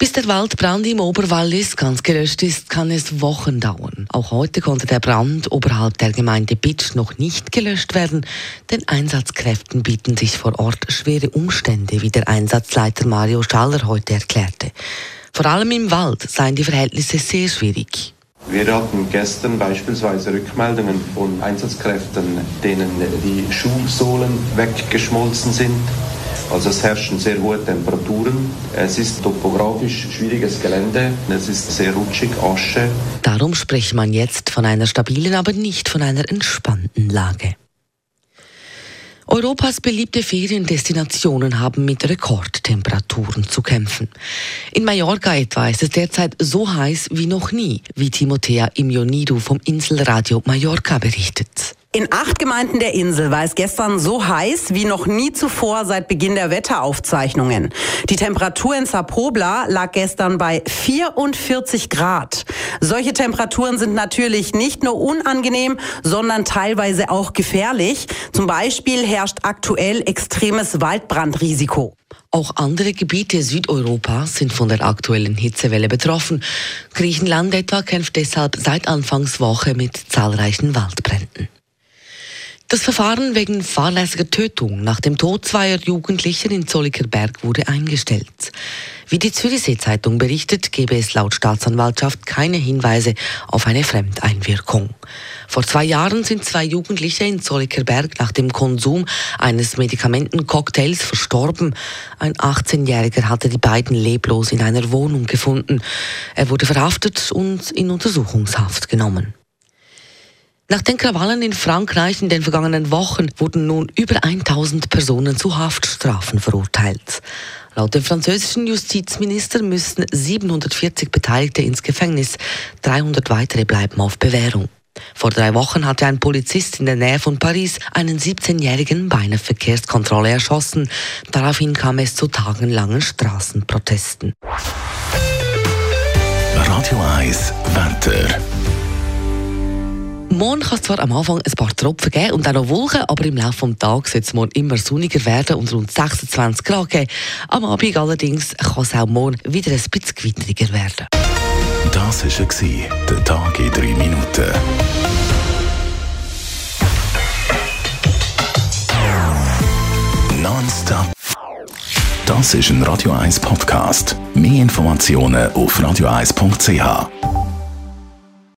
Bis der Waldbrand im Oberwallis ganz gelöscht ist, kann es Wochen dauern. Auch heute konnte der Brand oberhalb der Gemeinde Bitsch noch nicht gelöscht werden. Den Einsatzkräften bieten sich vor Ort schwere Umstände, wie der Einsatzleiter Mario Schaller heute erklärte. Vor allem im Wald seien die Verhältnisse sehr schwierig. Wir hatten gestern beispielsweise Rückmeldungen von Einsatzkräften, denen die Schuhsohlen weggeschmolzen sind. Also es herrschen sehr hohe Temperaturen. Es ist topografisch schwieriges Gelände. Es ist sehr rutschig, Asche. Darum spricht man jetzt von einer stabilen, aber nicht von einer entspannten Lage. Europas beliebte Feriendestinationen haben mit Rekordtemperaturen zu kämpfen. In Mallorca etwa ist es derzeit so heiß wie noch nie, wie Timothea Imionidu vom Inselradio Mallorca berichtet. In acht Gemeinden der Insel war es gestern so heiß wie noch nie zuvor seit Beginn der Wetteraufzeichnungen. Die Temperatur in Zapobla lag gestern bei 44 Grad. Solche Temperaturen sind natürlich nicht nur unangenehm, sondern teilweise auch gefährlich. Zum Beispiel herrscht aktuell extremes Waldbrandrisiko. Auch andere Gebiete Südeuropas sind von der aktuellen Hitzewelle betroffen. Griechenland etwa kämpft deshalb seit Anfangswoche mit zahlreichen Waldbränden. Das Verfahren wegen fahrlässiger Tötung nach dem Tod zweier Jugendlicher in Zollikerberg wurde eingestellt. Wie die Zürichsee-Zeitung berichtet, gebe es laut Staatsanwaltschaft keine Hinweise auf eine Fremdeinwirkung. Vor zwei Jahren sind zwei Jugendliche in Zollikerberg nach dem Konsum eines Medikamentencocktails verstorben. Ein 18-Jähriger hatte die beiden leblos in einer Wohnung gefunden. Er wurde verhaftet und in Untersuchungshaft genommen. Nach den Krawallen in Frankreich in den vergangenen Wochen wurden nun über 1000 Personen zu Haftstrafen verurteilt. Laut dem französischen Justizminister müssen 740 Beteiligte ins Gefängnis, 300 weitere bleiben auf Bewährung. Vor drei Wochen hatte ein Polizist in der Nähe von Paris einen 17-Jährigen bei einer Verkehrskontrolle erschossen. Daraufhin kam es zu tagenlangen Straßenprotesten. Radio 1, Wetter. Morgen kann es zwar am Anfang ein paar Tropfen geben und auch noch Wolken, aber im Laufe des Tages wird es morgen immer sonniger werden und rund 26 Grad geben. Am Abend allerdings kann es auch morgen wieder ein bisschen gewitteriger werden. Das war der Tag in 3 Minuten. Nonstop. Das ist ein Radio 1 Podcast. Mehr Informationen auf radio1.ch.